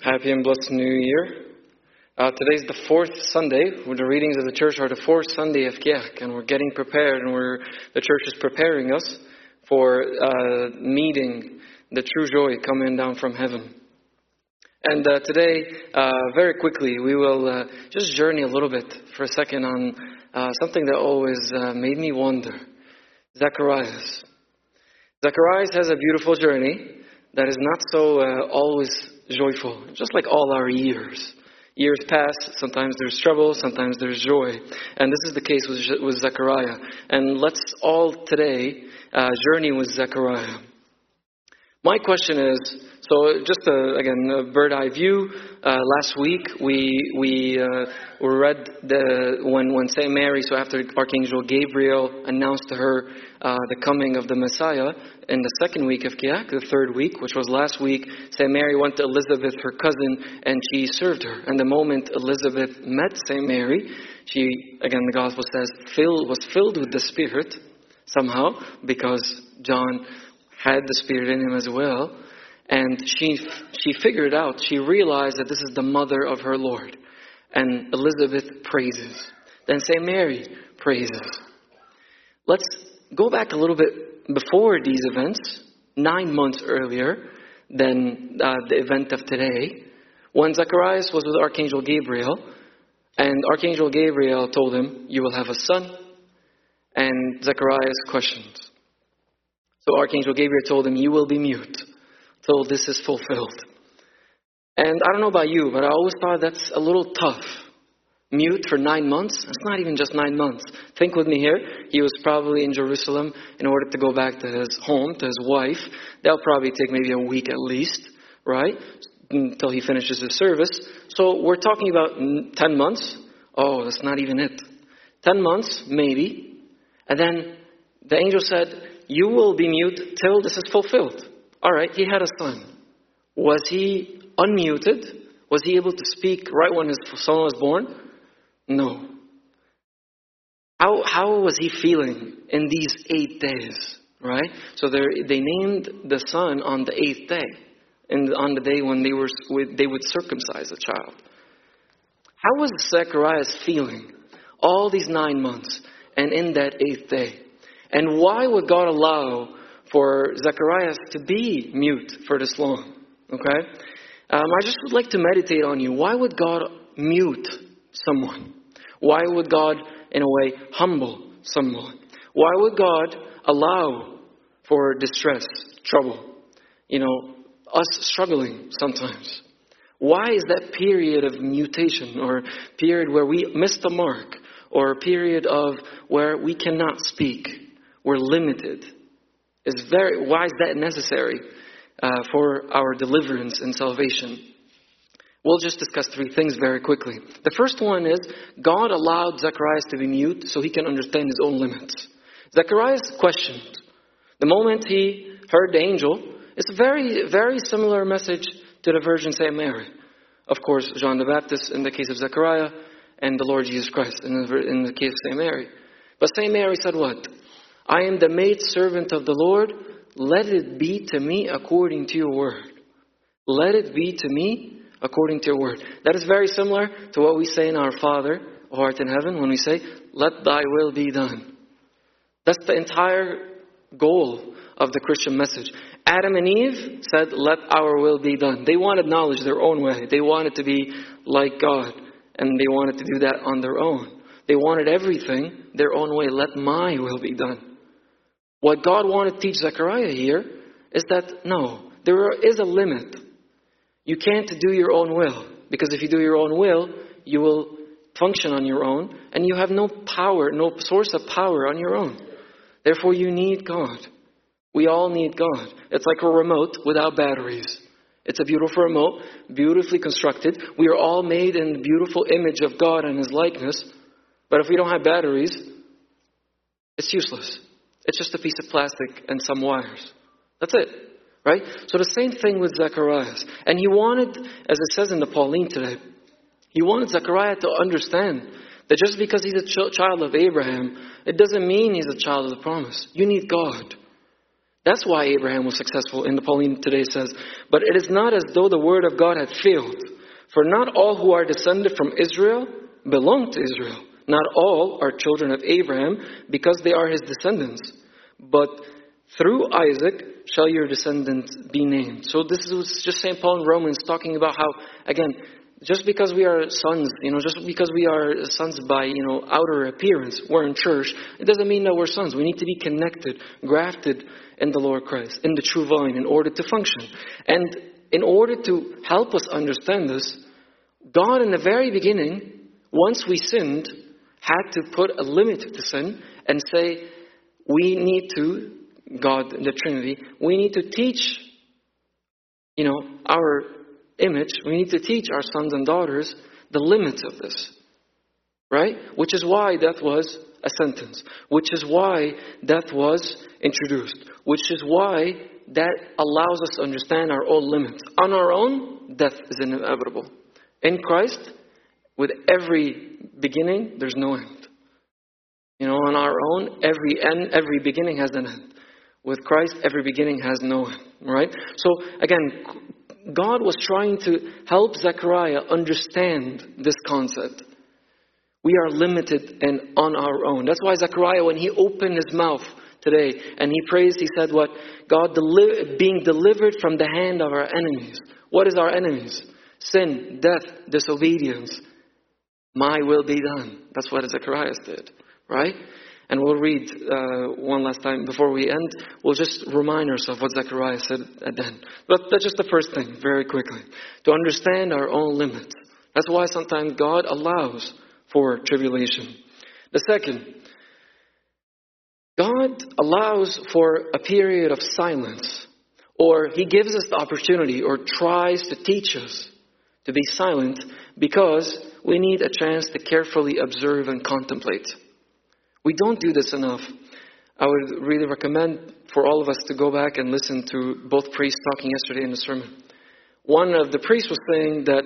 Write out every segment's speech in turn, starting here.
Happy and blessed New Year. Uh, today's the fourth Sunday. The readings of the church are the fourth Sunday of Kiak, and we're getting prepared, and we're, the church is preparing us for uh, meeting the true joy coming down from heaven. And uh, today, uh, very quickly, we will uh, just journey a little bit for a second on uh, something that always made me wonder Zacharias. Zacharias has a beautiful journey that is not so always joyful, just like all our years. Years pass, sometimes there's trouble, sometimes there's joy. And this is the case with, with Zechariah. And let's all today uh, journey with Zechariah. My question is so, just a, again, a bird eye view. Uh, last week we, we uh, read the, when, when St. Mary, so after Archangel Gabriel announced to her uh, the coming of the Messiah, in the second week of Kiak, the third week, which was last week, St. Mary went to Elizabeth, her cousin, and she served her. And the moment Elizabeth met St. Mary, she, again, the Gospel says, was filled with the Spirit somehow, because John had the Spirit in him as well. And she, she figured out, she realized that this is the mother of her Lord. And Elizabeth praises. Then St. Mary praises. Let's go back a little bit before these events, nine months earlier than uh, the event of today, when Zacharias was with Archangel Gabriel, and Archangel Gabriel told him, You will have a son. And Zacharias questioned. So Archangel Gabriel told him, You will be mute till this is fulfilled. And I don't know about you, but I always thought that's a little tough mute for nine months. It's not even just nine months. Think with me here. He was probably in Jerusalem in order to go back to his home, to his wife. That'll probably take maybe a week at least, right? Until he finishes his service. So we're talking about 10 months. Oh, that's not even it. 10 months, maybe. And then the angel said, You will be mute till this is fulfilled. All right, he had a son. Was he unmuted? Was he able to speak right when his son was born? No. How, how was he feeling in these eight days, right? So they named the son on the eighth day, and on the day when they, were, they would circumcise a child. How was Zacharias feeling all these nine months and in that eighth day? And why would God allow for Zacharias to be mute for this long? Okay? Um, I just would like to meditate on you. Why would God mute someone? Why would God, in a way, humble someone? Why would God allow for distress, trouble? You know, us struggling sometimes. Why is that period of mutation or period where we miss the mark or a period of where we cannot speak, we're limited? Is very why is that necessary uh, for our deliverance and salvation? We'll just discuss three things very quickly. The first one is God allowed Zacharias to be mute so he can understand his own limits. Zacharias questioned. The moment he heard the angel, it's a very, very similar message to the Virgin Saint Mary. Of course, John the Baptist in the case of Zechariah, and the Lord Jesus Christ in the, in the case of Saint Mary. But Saint Mary said what? I am the maid servant of the Lord. Let it be to me according to your word. Let it be to me according to your word. That is very similar to what we say in our Father who art in heaven when we say, Let thy will be done. That's the entire goal of the Christian message. Adam and Eve said, Let our will be done. They wanted knowledge their own way. They wanted to be like God, and they wanted to do that on their own. They wanted everything their own way. Let my will be done. What God wanted to teach Zechariah here is that no, there is a limit you can't do your own will, because if you do your own will, you will function on your own, and you have no power, no source of power on your own. Therefore, you need God. We all need God. It's like a remote without batteries. It's a beautiful remote, beautifully constructed. We are all made in the beautiful image of God and His likeness. But if we don't have batteries, it's useless. It's just a piece of plastic and some wires. That's it. Right? So the same thing with Zacharias. And he wanted, as it says in the Pauline today, he wanted Zechariah to understand that just because he's a ch- child of Abraham, it doesn't mean he's a child of the promise. You need God. That's why Abraham was successful. In the Pauline today says, But it is not as though the word of God had failed. For not all who are descended from Israel belong to Israel. Not all are children of Abraham because they are his descendants. But through Isaac shall your descendants be named. So this is just St. Paul in Romans talking about how, again, just because we are sons, you know, just because we are sons by, you know, outer appearance, we're in church, it doesn't mean that we're sons. We need to be connected, grafted in the Lord Christ, in the true vine, in order to function. And in order to help us understand this, God in the very beginning, once we sinned, had to put a limit to sin and say, we need to, God, the Trinity, we need to teach, you know, our image, we need to teach our sons and daughters the limits of this. Right? Which is why death was a sentence. Which is why death was introduced. Which is why that allows us to understand our own limits. On our own, death is inevitable. In Christ, with every beginning, there's no end. You know, on our own, every end, every beginning has an end. With Christ, every beginning has no end. Right? So again, God was trying to help Zechariah understand this concept. We are limited and on our own. That's why Zechariah, when he opened his mouth today and he praised, he said, What? God deli- being delivered from the hand of our enemies. What is our enemies? Sin, death, disobedience. My will be done. That's what Zechariah did, right? And we'll read uh, one last time before we end. We'll just remind ourselves what Zechariah said at the end. But that's just the first thing, very quickly. To understand our own limits. That's why sometimes God allows for tribulation. The second, God allows for a period of silence, or He gives us the opportunity, or tries to teach us to be silent because we need a chance to carefully observe and contemplate. We don't do this enough. I would really recommend for all of us to go back and listen to both priests talking yesterday in the sermon. One of the priests was saying that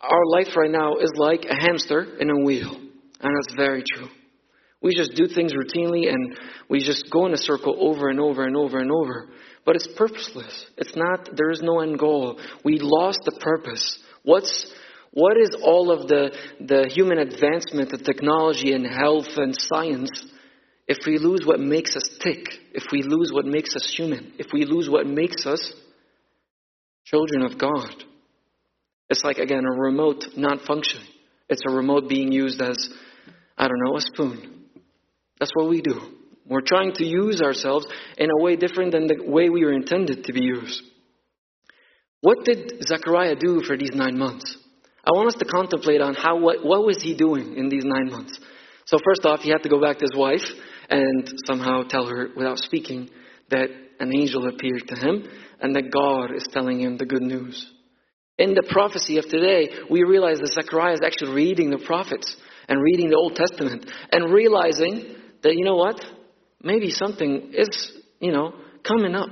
our life right now is like a hamster in a wheel. And that's very true. We just do things routinely and we just go in a circle over and over and over and over. But it's purposeless. It's not, there is no end goal. We lost the purpose. What's, what is all of the, the human advancement, the technology and health and science, if we lose what makes us tick, if we lose what makes us human, if we lose what makes us children of God? It's like, again, a remote not functioning. It's a remote being used as, I don't know, a spoon. That's what we do. We're trying to use ourselves in a way different than the way we were intended to be used. What did Zechariah do for these nine months? I want us to contemplate on how what, what was he doing in these nine months. So first off, he had to go back to his wife and somehow tell her without speaking that an angel appeared to him and that God is telling him the good news. In the prophecy of today, we realize that Zechariah is actually reading the prophets and reading the Old Testament and realizing that, you know what? Maybe something is, you know, coming up.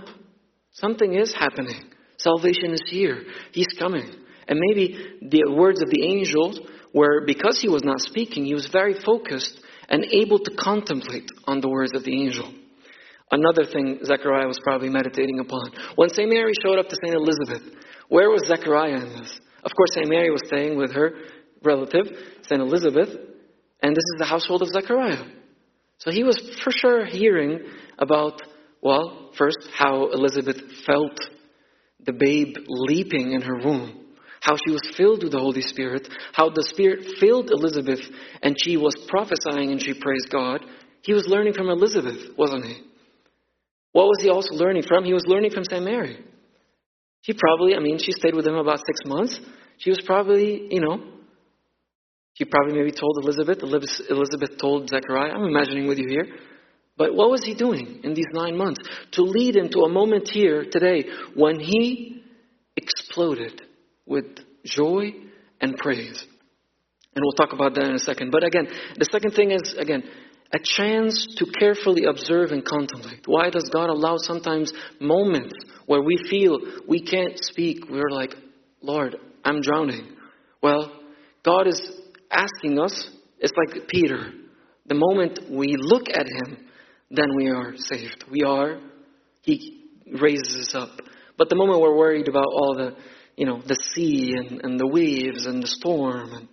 Something is happening. Salvation is here. He's coming. And maybe the words of the angels were because he was not speaking, he was very focused and able to contemplate on the words of the angel. Another thing Zechariah was probably meditating upon. When St. Mary showed up to St. Elizabeth, where was Zechariah in this? Of course, St. Mary was staying with her relative, St. Elizabeth, and this is the household of Zechariah. So he was for sure hearing about, well, first, how Elizabeth felt the babe leaping in her womb how she was filled with the Holy Spirit, how the Spirit filled Elizabeth and she was prophesying and she praised God. He was learning from Elizabeth, wasn't he? What was he also learning from? He was learning from St. Mary. She probably, I mean, she stayed with him about six months. She was probably, you know, she probably maybe told Elizabeth. Elizabeth told Zechariah. I'm imagining with you here. But what was he doing in these nine months? To lead him to a moment here today when he exploded with joy and praise. And we'll talk about that in a second. But again, the second thing is, again, a chance to carefully observe and contemplate. Why does God allow sometimes moments where we feel we can't speak? We're like, Lord, I'm drowning. Well, God is asking us, it's like Peter. The moment we look at him, then we are saved. We are He raises us up. But the moment we're worried about all the, you know, the sea and, and the waves and the storm, and,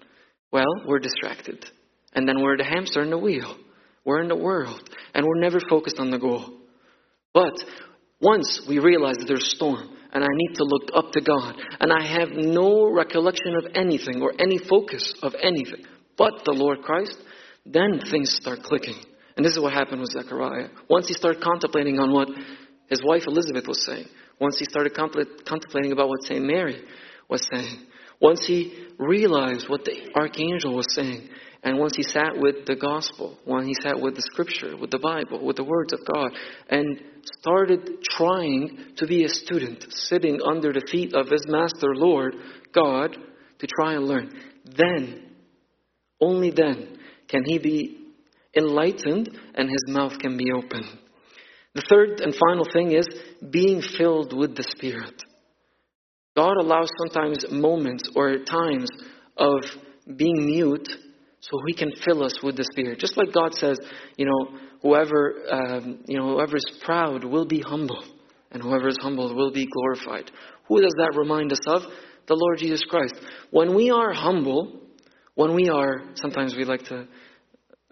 well, we're distracted. And then we're the hamster in the wheel. We're in the world. And we're never focused on the goal. But once we realize that there's a storm, and I need to look up to God, and I have no recollection of anything or any focus of anything but the Lord Christ, then things start clicking. And this is what happened with Zechariah. Once he started contemplating on what his wife Elizabeth was saying, once he started contemplating about what St. Mary was saying, once he realized what the archangel was saying, and once he sat with the gospel, when he sat with the scripture, with the Bible, with the words of God, and started trying to be a student, sitting under the feet of his master Lord, God, to try and learn, then, only then, can he be enlightened and his mouth can be open. The third and final thing is being filled with the Spirit. God allows sometimes moments or times of being mute so he can fill us with the Spirit. Just like God says, you know, whoever, um, you know, whoever is proud will be humble, and whoever is humble will be glorified. Who does that remind us of? The Lord Jesus Christ. When we are humble, when we are, sometimes we like to,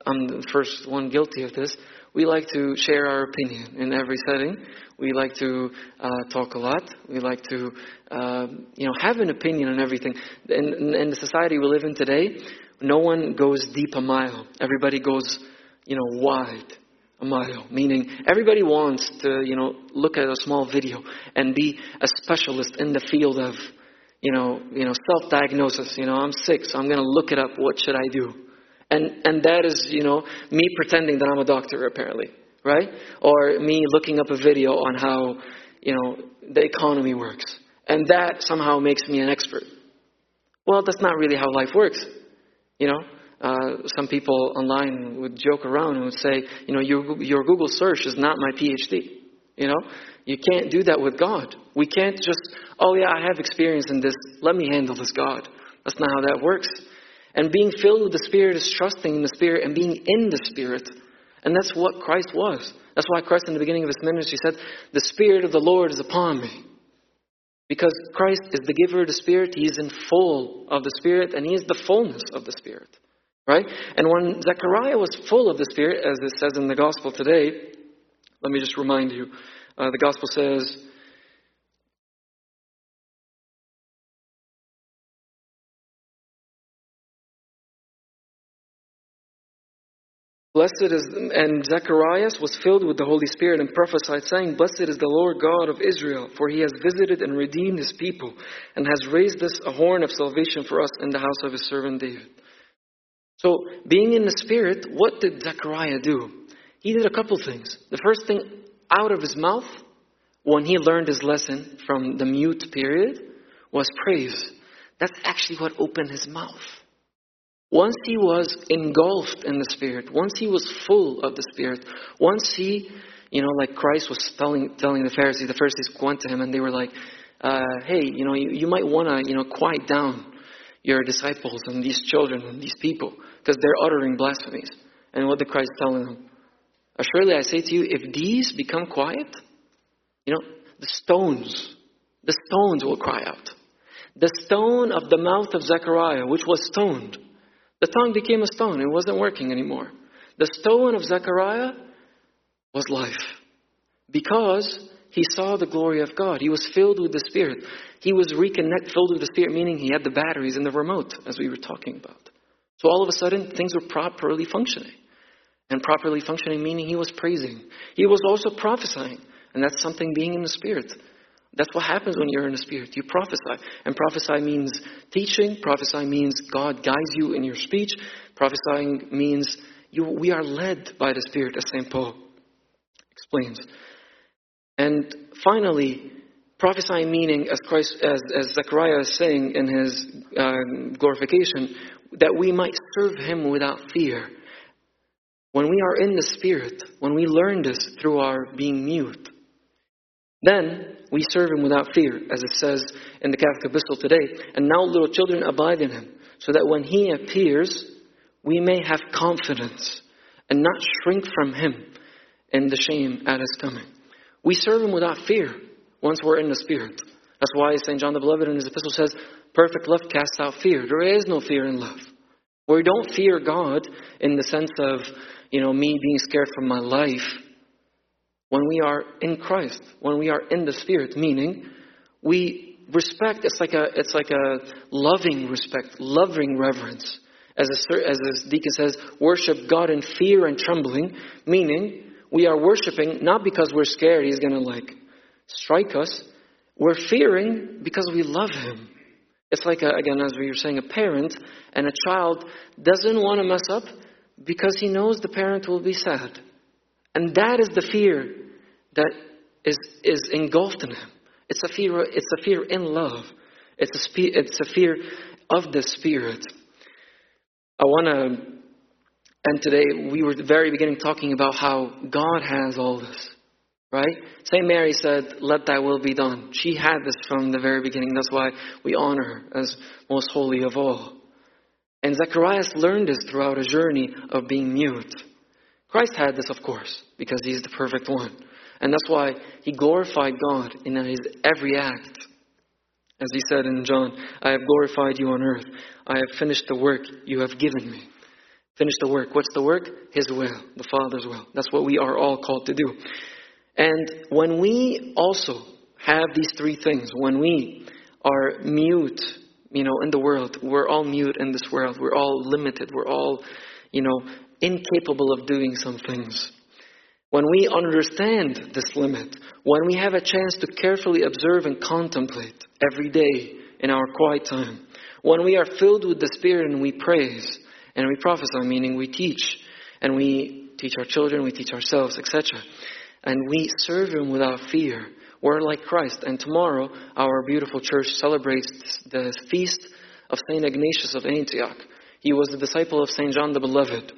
I'm the first one guilty of this, we like to share our opinion in every setting. We like to uh, talk a lot. We like to, uh, you know, have an opinion on everything. In, in the society we live in today, no one goes deep a mile. Everybody goes, you know, wide a mile. Meaning everybody wants to, you know, look at a small video and be a specialist in the field of, you know, you know, self-diagnosis. You know, I'm sick, so I'm going to look it up. What should I do? And and that is, you know, me pretending that I'm a doctor apparently, right? Or me looking up a video on how, you know, the economy works. And that somehow makes me an expert. Well, that's not really how life works. You know, uh, some people online would joke around and would say, you know, your, your Google search is not my PhD. You know, you can't do that with God. We can't just, oh yeah, I have experience in this. Let me handle this God. That's not how that works. And being filled with the Spirit is trusting in the Spirit and being in the Spirit. And that's what Christ was. That's why Christ, in the beginning of his ministry, said, The Spirit of the Lord is upon me. Because Christ is the giver of the Spirit, He is in full of the Spirit, and He is the fullness of the Spirit. Right? And when Zechariah was full of the Spirit, as it says in the Gospel today, let me just remind you. Uh, the Gospel says, Blessed is, and Zacharias was filled with the Holy Spirit and prophesied, saying, Blessed is the Lord God of Israel, for he has visited and redeemed his people, and has raised us a horn of salvation for us in the house of his servant David. So, being in the Spirit, what did Zechariah do? He did a couple things. The first thing, out of his mouth, when he learned his lesson from the mute period, was praise. That's actually what opened his mouth. Once he was engulfed in the Spirit, once he was full of the Spirit, once he, you know, like Christ was telling, telling the Pharisees, the Pharisees went to him and they were like, uh, hey, you know, you, you might want to, you know, quiet down your disciples and these children and these people because they're uttering blasphemies. And what did Christ telling them? Surely I say to you, if these become quiet, you know, the stones, the stones will cry out. The stone of the mouth of Zechariah, which was stoned, the tongue became a stone. It wasn't working anymore. The stone of Zechariah was life. Because he saw the glory of God. He was filled with the Spirit. He was reconnected, filled with the Spirit, meaning he had the batteries in the remote, as we were talking about. So all of a sudden, things were properly functioning. And properly functioning, meaning he was praising. He was also prophesying. And that's something being in the Spirit. That's what happens when you're in the Spirit. You prophesy. And prophesy means teaching. Prophesy means God guides you in your speech. Prophesying means you, we are led by the Spirit, as St. Paul explains. And finally, prophesying meaning, as Christ, as, as Zechariah is saying in his uh, glorification, that we might serve Him without fear. When we are in the Spirit, when we learn this through our being mute, then we serve him without fear, as it says in the Catholic Epistle today. And now, little children, abide in him, so that when he appears, we may have confidence and not shrink from him in the shame at his coming. We serve Him without fear once we're in the Spirit. That's why St. John the Beloved in his epistle says, Perfect love casts out fear. There is no fear in love. We don't fear God in the sense of, you know, me being scared for my life. When we are in Christ, when we are in the Spirit, meaning we respect, it's like a, it's like a loving respect, loving reverence. As a, as deacon says, worship God in fear and trembling, meaning we are worshiping not because we're scared he's going to like strike us. We're fearing because we love him. It's like, a, again, as we were saying, a parent and a child doesn't want to mess up because he knows the parent will be sad. And that is the fear that is, is engulfed in him. It's a fear, it's a fear in love. It's a, spe- it's a fear of the Spirit. I want to, and today we were at the very beginning talking about how God has all this. Right? St. Mary said, Let thy will be done. She had this from the very beginning. That's why we honor her as most holy of all. And Zacharias learned this throughout a journey of being mute. Christ had this, of course, because he's the perfect one. And that's why he glorified God in his every act. As he said in John, I have glorified you on earth. I have finished the work you have given me. Finish the work. What's the work? His will, the Father's will. That's what we are all called to do. And when we also have these three things, when we are mute, you know, in the world, we're all mute in this world, we're all limited, we're all, you know, incapable of doing some things. When we understand this limit, when we have a chance to carefully observe and contemplate every day in our quiet time, when we are filled with the Spirit and we praise and we prophesy, meaning we teach and we teach our children, we teach ourselves, etc and we serve Him without fear. We're like Christ. And tomorrow, our beautiful church celebrates the feast of St. Ignatius of Antioch. He was the disciple of St. John the Beloved.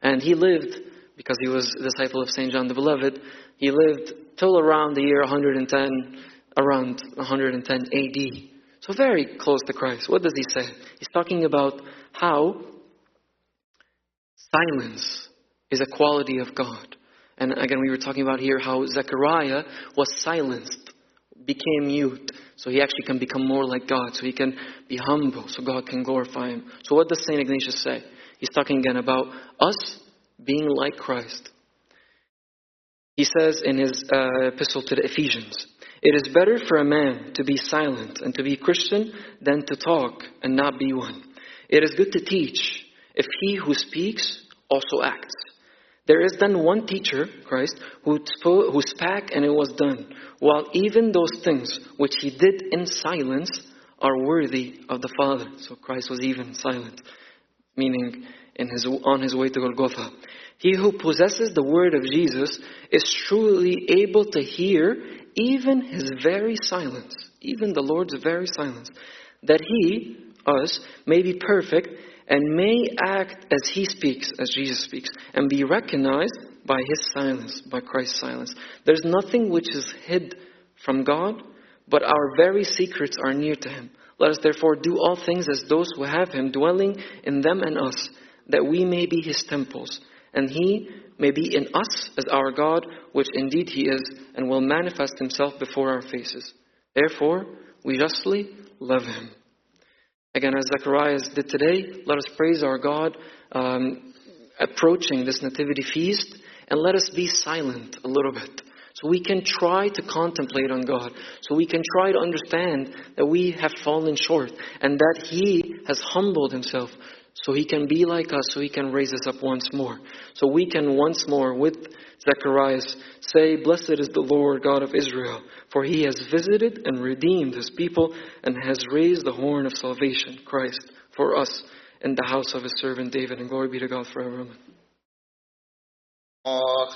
And he lived, because he was a disciple of St. John the Beloved, he lived till around the year 110, around 110 AD. So very close to Christ. What does he say? He's talking about how silence is a quality of God. And again, we were talking about here how Zechariah was silenced, became mute, so he actually can become more like God, so he can be humble, so God can glorify him. So, what does St. Ignatius say? He's talking again about us being like Christ. He says in his uh, epistle to the Ephesians, It is better for a man to be silent and to be Christian than to talk and not be one. It is good to teach if he who speaks also acts. There is then one teacher, Christ, who, spoke, who spake and it was done, while even those things which he did in silence are worthy of the Father. So Christ was even silent, meaning in his, on his way to Golgotha. He who possesses the word of Jesus is truly able to hear even his very silence, even the Lord's very silence, that he, us, may be perfect and may act as he speaks, as Jesus speaks, and be recognized by his silence, by Christ's silence. There's nothing which is hid from God, but our very secrets are near to him. Let us therefore do all things as those who have him dwelling in them and us, that we may be his temples, and he may be in us as our God, which indeed he is, and will manifest himself before our faces. Therefore, we justly love him. Again, as Zacharias did today, let us praise our God um, approaching this Nativity feast and let us be silent a little bit. So we can try to contemplate on God. So we can try to understand that we have fallen short and that He has humbled Himself so He can be like us, so He can raise us up once more. So we can once more, with Zacharias, say, Blessed is the Lord God of Israel, for He has visited and redeemed His people and has raised the horn of salvation, Christ, for us in the house of His servant David. And glory be to God forever. Amen. Uh,